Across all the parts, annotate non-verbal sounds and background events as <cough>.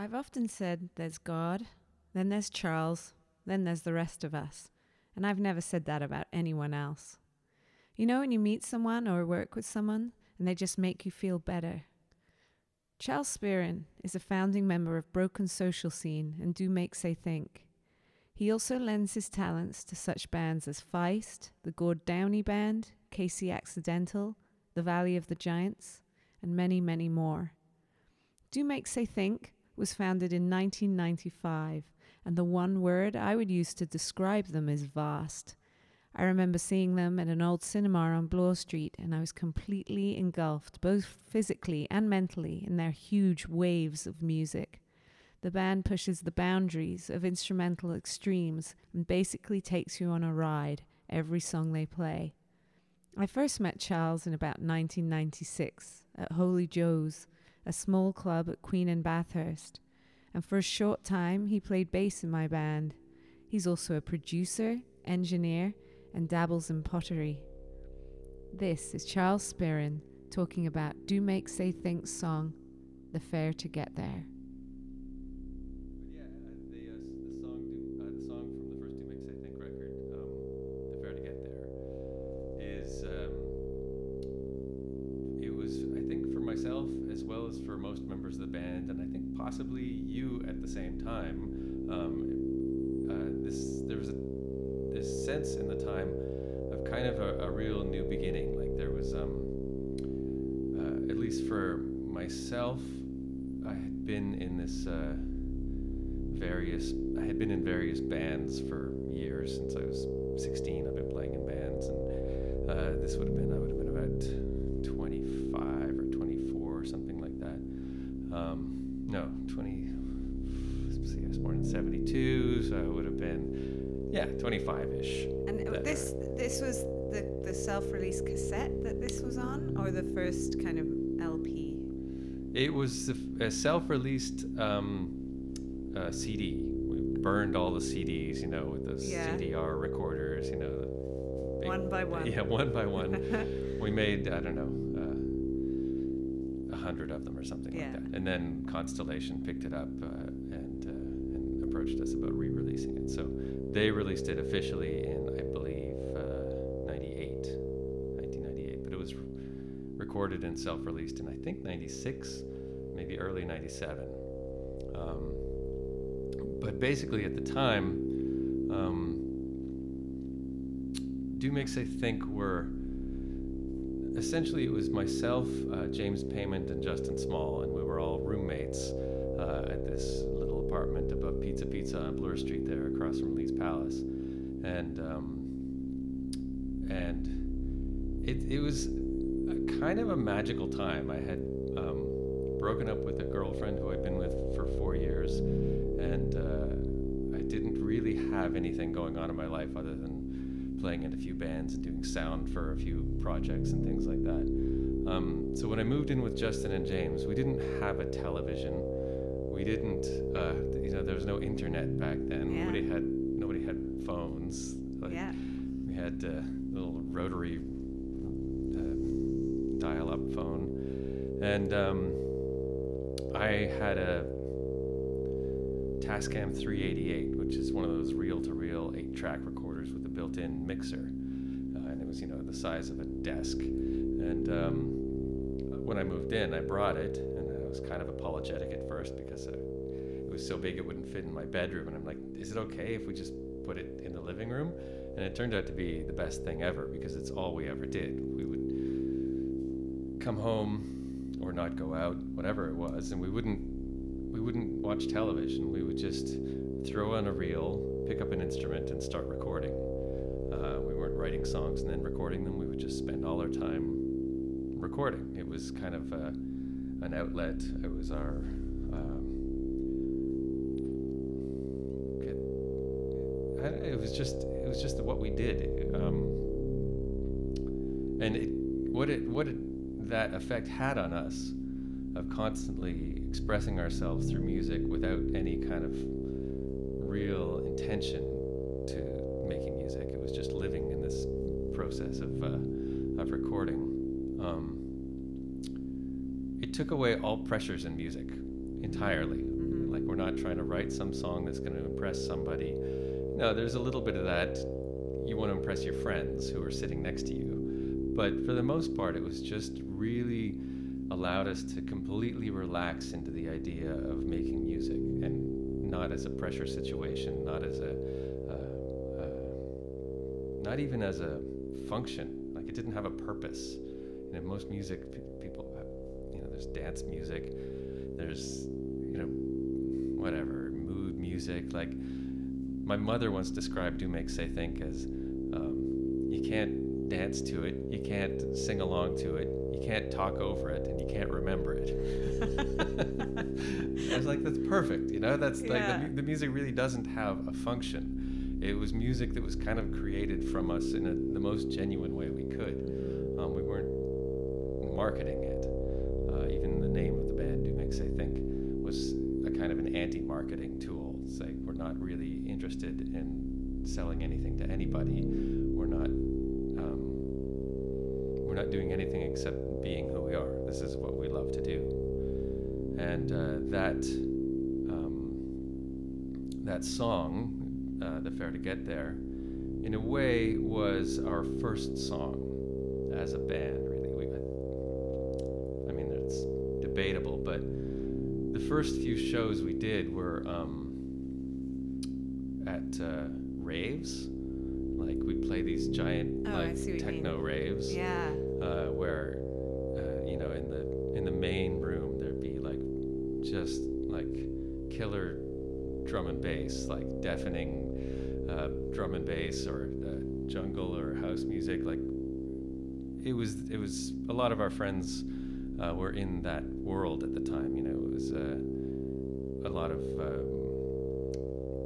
I've often said there's God, then there's Charles, then there's the rest of us. And I've never said that about anyone else. You know, when you meet someone or work with someone and they just make you feel better. Charles Spearin is a founding member of Broken Social Scene and Do Make Say Think. He also lends his talents to such bands as Feist, the Gord Downie Band, KC Accidental, The Valley of the Giants, and many, many more. Do Make Say Think was founded in 1995, and the one word I would use to describe them is vast. I remember seeing them at an old cinema on Bloor Street, and I was completely engulfed, both physically and mentally, in their huge waves of music. The band pushes the boundaries of instrumental extremes and basically takes you on a ride every song they play. I first met Charles in about 1996 at Holy Joe's, a small club at Queen and Bathurst, and for a short time he played bass in my band. He's also a producer, engineer, and dabbles in pottery. This is Charles Spearin talking about Do Make Say Think's song, The Fare to Get There. Myself, I had been in this. Uh, various I had been in various bands for years since I was 16 I've been playing in bands and uh, this would have been I would have been about 25 or 24 or something like that um, no 20 let's see I was born in 72 so I would have been yeah 25ish And That- this this was the, the self release cassette that this was on, or the first kind of LP. It was a self-released um, uh, CD. We burned all the CDs, you know, with the Yeah. CDR recorders, you know. big- One by one. Yeah, one by one. <laughs> we made I don't know uh, a hundred of them or something Yeah. like that, and then Constellation picked it up uh, and uh, and approached us about re-releasing it. So they released it officially in recorded and self-released in I think 96, maybe early 97. Um, but basically, at the time, um, Do Make Say Think were essentially it was myself, uh, James Payment, and Justin Small, and we were all roommates uh, at this little apartment above Pizza Pizza on Bloor Street there, across from Lee's Palace, and um, and it it was a kind of a magical time. I had um, broken up with a girlfriend who I'd been with for four years, and uh, I didn't really have anything going on in my life other than playing in a few bands and doing sound for a few projects and things like that. Um, so when I moved in with Justin and James, we didn't have a television. We didn't, uh, you know, there was no internet back then. Yeah. Nobody had nobody had phones. Like, yeah. we had a little rotary uh, dial-up phone, and um, I had a Tascam 388, which is one of those reel-to-reel eight-track recorders with a built-in mixer, uh, and it was you know the size of a desk. And um, when I moved in, I brought it, and I was kind of apologetic at first because it was so big it wouldn't fit in my bedroom. And I'm like, is it okay if we just put it in the living room? And it turned out to be the best thing ever because it's all we ever did. We would come home or not go out, whatever it was, and we wouldn't we wouldn't watch television. We would just throw on a reel, pick up an instrument, and start recording. Uh, we weren't writing songs and then recording them. We would just spend all our time recording. It was kind of uh, an outlet. It was our um, it was just it was just what we did. Um, and it, what it what it, that effect had on us of constantly expressing ourselves through music without any kind of real intention to making music. It was just living in this process of uh, of recording. Um, it took away all pressures in music entirely. Like we're not trying to write some song that's going to impress somebody. No, there's a little bit of that. You want to impress your friends who are sitting next to you. But for the most part, it was just really allowed us to completely relax into the idea of making music and not as a pressure situation, not as a, uh, uh, not even as a function. Like it didn't have a purpose. You know, most music pe- people, you know, there's dance music, there's, you know, whatever, mood music. Like my mother once described Do Make Say Think as um, you can't dance to it, you can't sing along to it, you can't talk over it, and you can't remember it. <laughs> I was like, that's perfect. You know, that's like the, the music really doesn't have a function. It was music that was kind of created from us in a, the most genuine way we could. Um, we weren't marketing it. Uh, even the name of the band, Do Make Say Think, was a kind of an anti-marketing tool. It's like we're not really interested in selling anything to anybody. Except being who we are. This is what we love to do, and uh, that um, that song, uh, "The Fare to Get There," in a way was our first song as a band. Really, we. I mean, it's debatable, but the first few shows we did were um, at uh, raves. Like we play these giant Oh, like see what you mean. techno raves Yeah. Uh, where uh, you know in the in the main room there'd be like just like killer drum and bass, like deafening uh, drum and bass or uh, jungle or house music. Like it was it was a lot of our friends uh, were in that world at the time. You know, it was uh, a lot of um,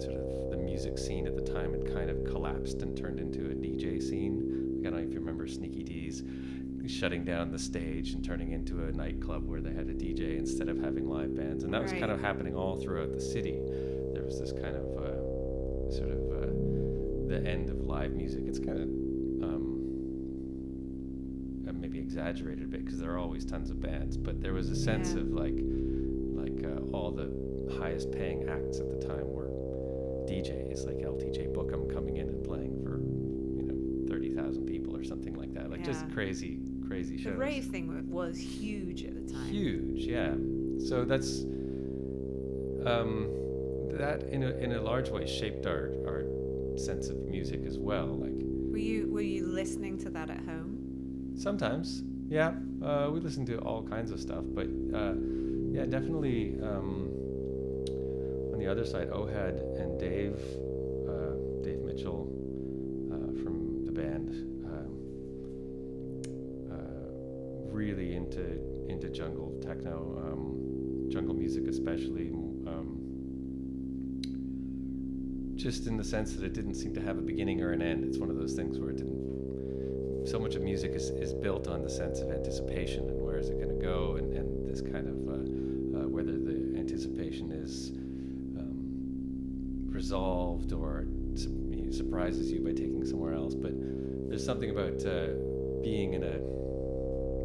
sort of the music scene at the time had kind of collapsed and turned into a DJ scene. Like, I don't know if you remember Sneaky Dee's shutting down the stage and turning into a nightclub where they had a DJ instead of having live bands, and that was Right. kind of happening all throughout the city. There was this kind of uh, sort of uh, the end of live music. It's kind of um, uh, maybe exaggerated a bit because there are always tons of bands, but there was a sense Yeah. of like like uh, all the highest paying acts at the time were DJs, like LTJ Bukem coming in and playing for you know thirty thousand people or something like that, like just Yeah. Crazy crazy The rave thing was huge at the time. Huge, yeah. So that's um, that in a in a large way shaped our our sense of music as well. Like Were you were you listening to that at home? sometimes, yeah, uh, we listen to all kinds of stuff, but uh, yeah, definitely um, on the other side, Ohad and Dave, uh, Dave Mitchell especially. Um, just in the sense that it didn't seem to have a beginning or an end. It's one of those things where it didn't. So much of music is, is built on the sense of anticipation and where is it going to go, and, and this kind of uh, uh, whether the anticipation is um, resolved or su- surprises you by taking somewhere else. But there's something about uh, being in a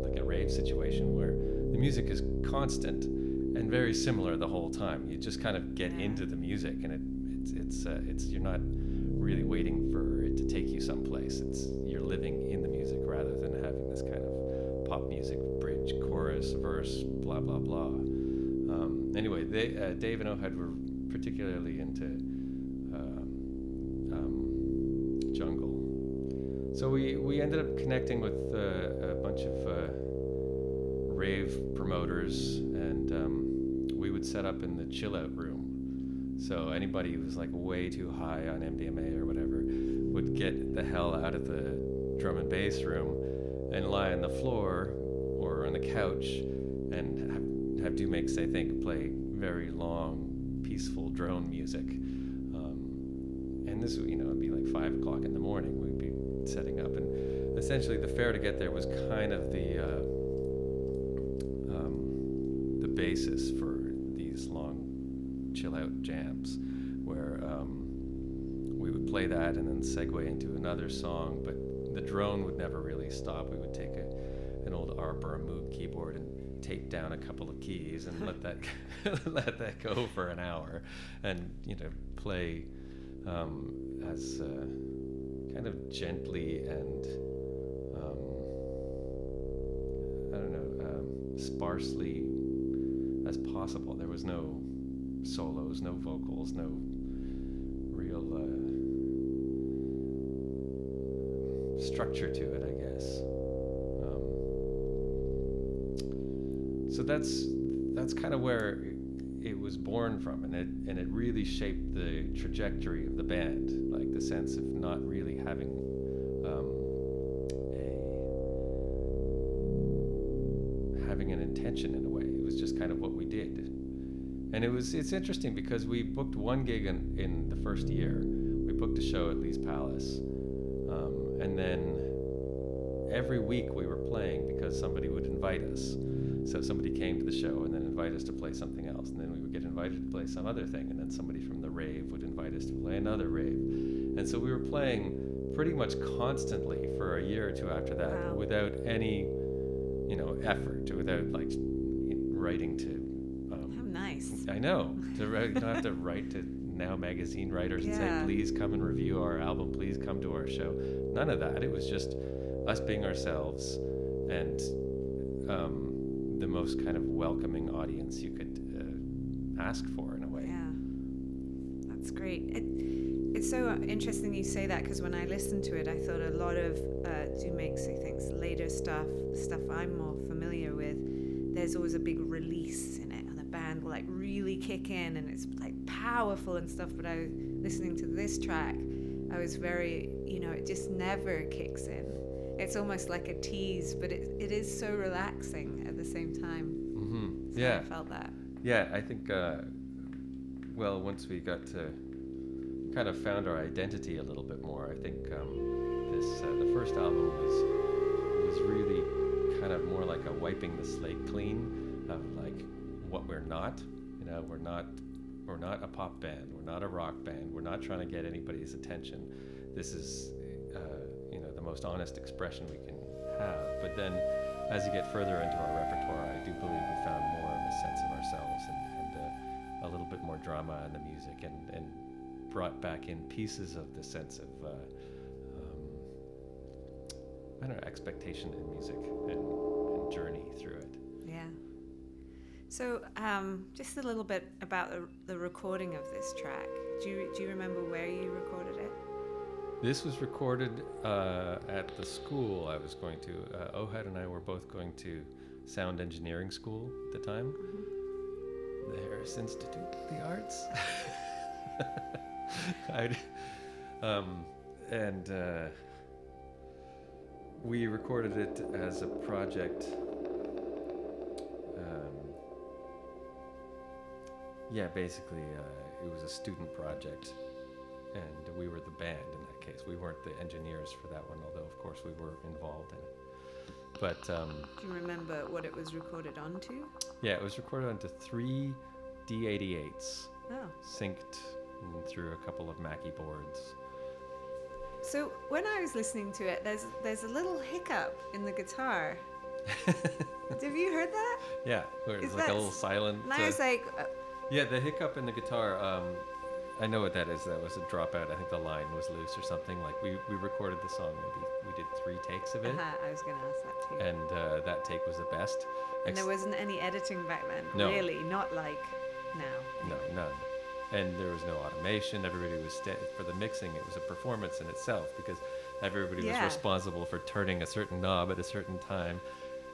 like a rave situation where the music is constant and very similar the whole time. You just kind of get Yeah. into the music, and it it's it's uh, it's you're not really waiting for it to take you someplace. It's you're living in the music rather than having this kind of pop music bridge, chorus, verse, blah blah blah. Um, anyway, they, uh, Dave and Ohad were particularly into um, um, jungle. So we, we ended up connecting with uh, a bunch of uh, rave promoters, and um, we would set up in the chill out room. So anybody who was like way too high on MDMA or whatever would get the hell out of the drum and bass room and lie on the floor or on the couch and have, have Do Make Say Think, play very long, peaceful drone music. Um, and this, would, you know, it'd be like five o'clock in the morning. We'd be setting up, and essentially the fare to get there was kind of the uh, um, the basis for these long chill out jams, where um, we would play that and then segue into another song. But the drone would never really stop. We would take a, an old ARP or a Moog keyboard and tape down a couple of keys and let that <laughs> <laughs> let that go for an hour, and you know play um, as uh, kind of gently and um, I don't know um, sparsely as possible. There was no solos, no vocals, no real uh, structure to it, I guess. Um, so that's that's kind of where it was born from, and it and it really shaped the trajectory of the band, like the sense of not really having and it was it's interesting because we booked one gig in, in the first year. We booked a show at Lee's Palace, um, and then every week we were playing because somebody would invite us. So somebody came to the show and then invite us to play something else, and then we would get invited to play some other thing, and then somebody from the rave would invite us to play another rave, and so we were playing pretty much constantly for a year or two after that, Wow. without any, you know, effort, or without like writing to. Nice. I know. To write, don't have to write to now magazine writers and say, please come and review our album, please come to our show. None of that. It was just us being ourselves and um, the most kind of welcoming audience you could uh, ask for in a way. Yeah, that's great. It, it's so interesting you say that because when I listened to it, I thought a lot of uh, Do Make Say Think, later stuff, stuff I'm more familiar with, there's always a big release in it, like really kick in, and it's like powerful and stuff. But I, was listening to this track, I was very, you know, it just never kicks in. It's almost like a tease, but it, it is so relaxing at the same time. hmm So Yeah. I felt that. Yeah, I think, uh, well, once we got to kind of found our identity a little bit more, I think um, this, uh, the first album was, was really kind of more like a wiping the slate clean what we're not. You know, we're not, we're not a pop band, we're not a rock band, we're not trying to get anybody's attention. This is, uh, you know, the most honest expression we can have. But then as you get further into our repertoire, I do believe we found more of a sense of ourselves and, and uh, a little bit more drama in the music and, and brought back in pieces of the sense of, uh, um, I don't know, expectation in music and, and journey through it. So, um, just a little bit about the, the recording of this track. Do you do you remember where you recorded it? This was recorded uh, at the school I was going to. Uh, Ohad and I were both going to sound engineering school at the time, the Harris Institute of the Arts. <laughs> Um, and uh, we recorded it as a project. Yeah, basically, uh, it was a student project and we were the band in that case. We weren't the engineers for that one, although of course we were involved in it. But um, Do you remember what it was recorded onto? yeah, it was recorded onto three D88s, Oh. synced through a couple of Mackie boards. So when I was listening to it, there's there's a little hiccup in the guitar. <laughs> Have you heard that? Yeah, Is it's like a little silent. And I uh, was like, uh, yeah, the hiccup in the guitar. Um, I know what that is. That was a dropout. I think the line was loose or something. Like we, we recorded the song. Maybe we did three takes of it, uh-huh, I was going to ask that too. and uh, that take was the best. And there wasn't any editing back then. No. Really, not like now. No, none. And there was no automation. Everybody was sta- for the mixing. It was a performance in itself because everybody Yeah. was responsible for turning a certain knob at a certain time.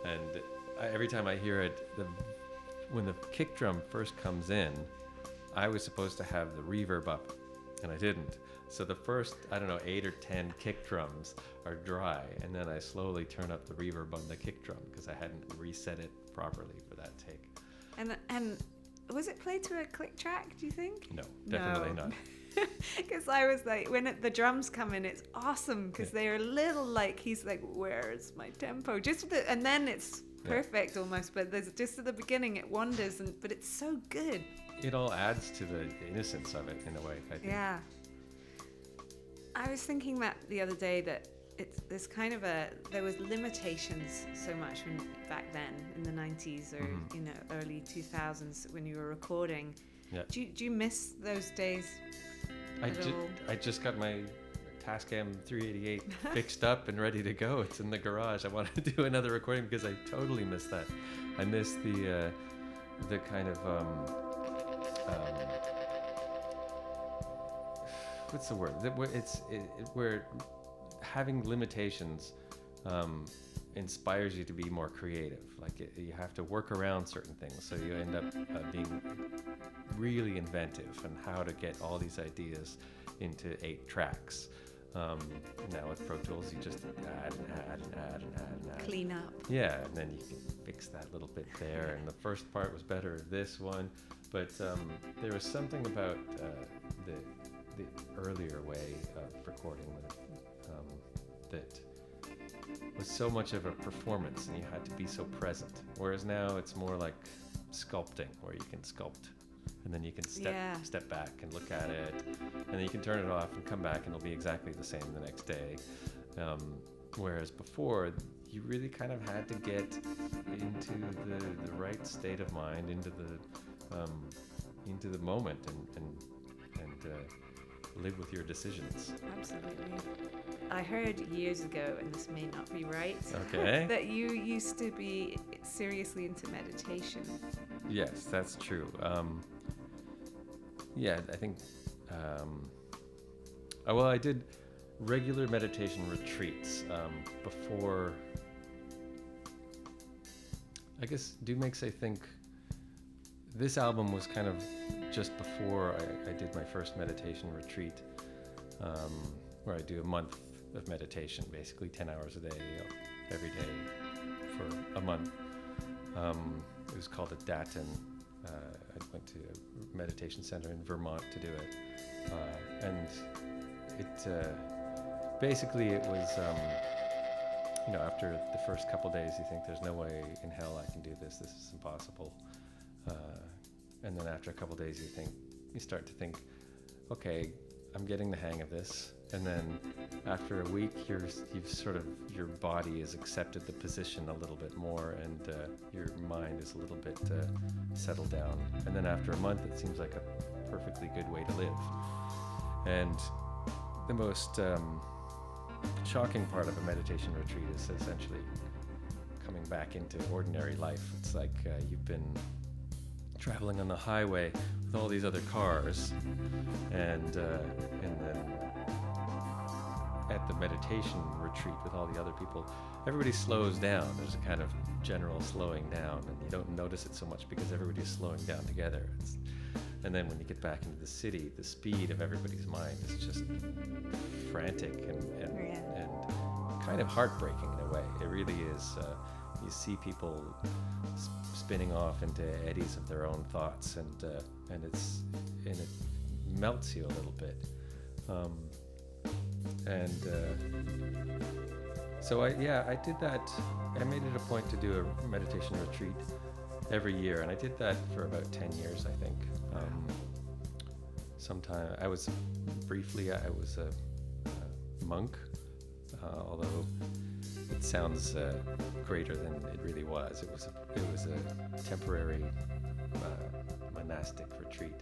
And I, every time I hear it, the when the kick drum first comes in, I was supposed to have the reverb up, and I didn't. So the first, I don't know, eight or ten kick drums are dry, and then I slowly turn up the reverb on the kick drum because I hadn't reset it properly for that take. And and was it played to a click track? Do you think? No, definitely No. not. <laughs> Because I was like, when it, the drums come in, it's awesome because they're a little like he's like, "Where's my tempo?" Just the, and then it's Yeah. perfect almost. But there's just at the beginning it wanders, and but it's so good. it all adds to the innocence of it in a way. I think. Yeah. I was thinking that the other day that it's there's kind of a there was limitations so much when back then in the 90s or Mhm. you know early 2000s when you were recording. Yeah. Do you, do you miss those days? I, at ju- I just got my Tascam 388 <laughs> fixed up and ready to go. It's in the garage. I want to <laughs> do another recording because I totally miss that. I miss the uh, the kind of um, um, what's the word? It's it, it, where having limitations um, inspires you to be more creative. Like it, you have to work around certain things, so you end up uh, being really inventive and how to get all these ideas into eight tracks. Um, now with Pro Tools, you just add and add and add and add and add. Clean up. Yeah, and then you can fix that little bit there. And the first part was better, this one, but um, there was something about uh, the the earlier way of recording that, um, that was so much of a performance, and you had to be so present. Whereas now it's more like sculpting, where you can sculpt, and then you can step Yeah. step back and look at it, and then you can turn it off and come back, and it'll be exactly the same the next day. Um, whereas before, you really kind of had to get into the, the right state of mind, into the um, into the moment, and and and uh, live with your decisions. Absolutely. I heard years ago, and this may not be right, Okay. <laughs> that you used to be seriously into meditation. Yes, that's true. Um, yeah, I think. Um, oh, well, I did regular meditation retreats um, before. I guess Do Make Say Think. This album was kind of just before I, I did my first meditation retreat, um, where I do a month of meditation, basically 10 hours a day, every day for a month. Um, it was called a Dathun. Uh, I went to a meditation center in Vermont to do it, uh, and it uh, basically it was. Um, you know, after the first couple days, you think there's no way in hell I can do this. This is impossible. Uh, and then after a couple days, you think you start to think, okay, I'm getting the hang of this. And then after a week, you're you've sort of your body has accepted the position a little bit more, and uh, your mind is a little bit uh, settled down. And then after a month, it seems like a perfectly good way to live. And the most um, shocking part of a meditation retreat is essentially coming back into ordinary life. It's like uh, you've been traveling on the highway with all these other cars, and uh, and then at the meditation retreat with all the other people, everybody slows down. There's a kind of general slowing down, and you don't notice it so much because everybody's slowing down together. It's, and then when you get back into the city, the speed of everybody's mind is just frantic and and, Yeah. and kind of heartbreaking in a way. It really is. Uh, you see people s- spinning off into eddies of their own thoughts, and uh, and it's and it melts you a little bit. Um, and uh, so I yeah I did that. I made it a point to do a meditation retreat every year, and I did that for about ten years, I think. Um, sometime I was briefly I was a, a monk, uh, although it sounds uh, greater than it really was. It was a, it was a temporary uh, monastic retreat.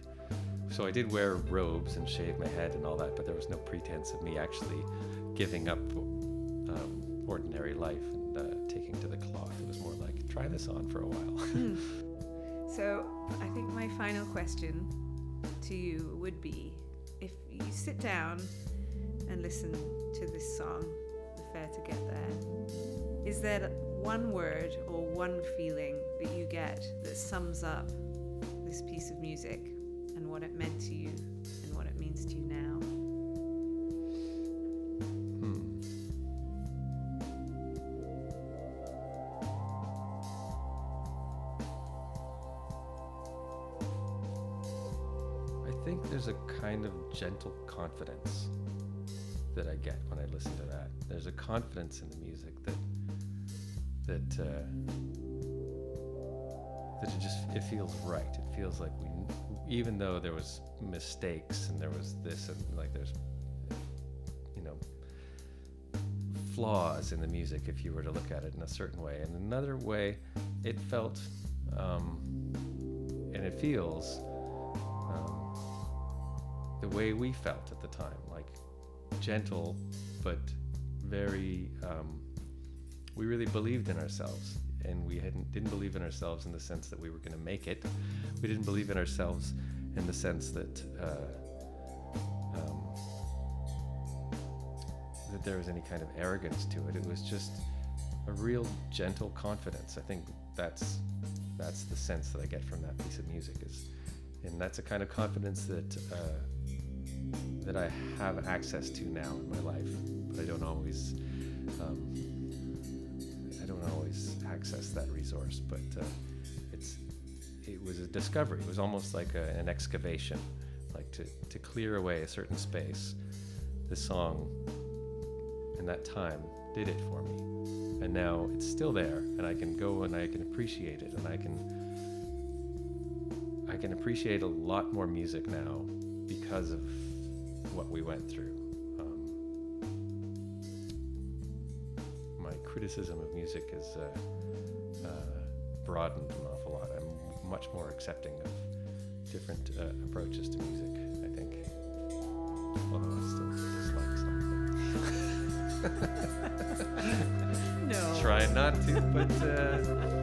So I did wear robes and shave my head and all that, but there was no pretense of me actually giving up um, ordinary life and uh, taking to the cloth. It was more like try this on for a while. <laughs> Hmm. So I think my final question to you would be if you sit down and listen to this song, Fare to Get There, is there one word or one feeling that you get that sums up this piece of music and what it meant to you and what it means to you now? Hmm. I think there's a kind of gentle confidence that I get when I listen to that. There's a confidence in the music that that uh, that it just it feels right. It feels like we, even though there was mistakes and there was this and like there's you know flaws in the music if you were to look at it in a certain way. And another way, it felt, um, and it feels, um, the way we felt at the time, gentle, but very. Um, we really believed in ourselves, and we hadn't didn't believe in ourselves in the sense that we were going to make it. We didn't believe in ourselves in the sense that. Uh, um, that there was any kind of arrogance to it. It was just a real gentle confidence. I think that's that's the sense that I get from that piece of music is, and that's a kind of confidence that uh, that I have access to now in my life, but I don't always um, I don't always access that resource. But uh, it's it was a discovery. It was almost like a, an excavation, like to to clear away a certain space. This song in that time did it for me. And now it's still there, and I can go and I can appreciate it, and I can I can appreciate a lot more music now because of what we went through. Um, my criticism of music has uh, uh, broadened an awful lot. I'm much more accepting of different uh, approaches to music. I think, although I still dislike some. <laughs> no. Try not to, but uh,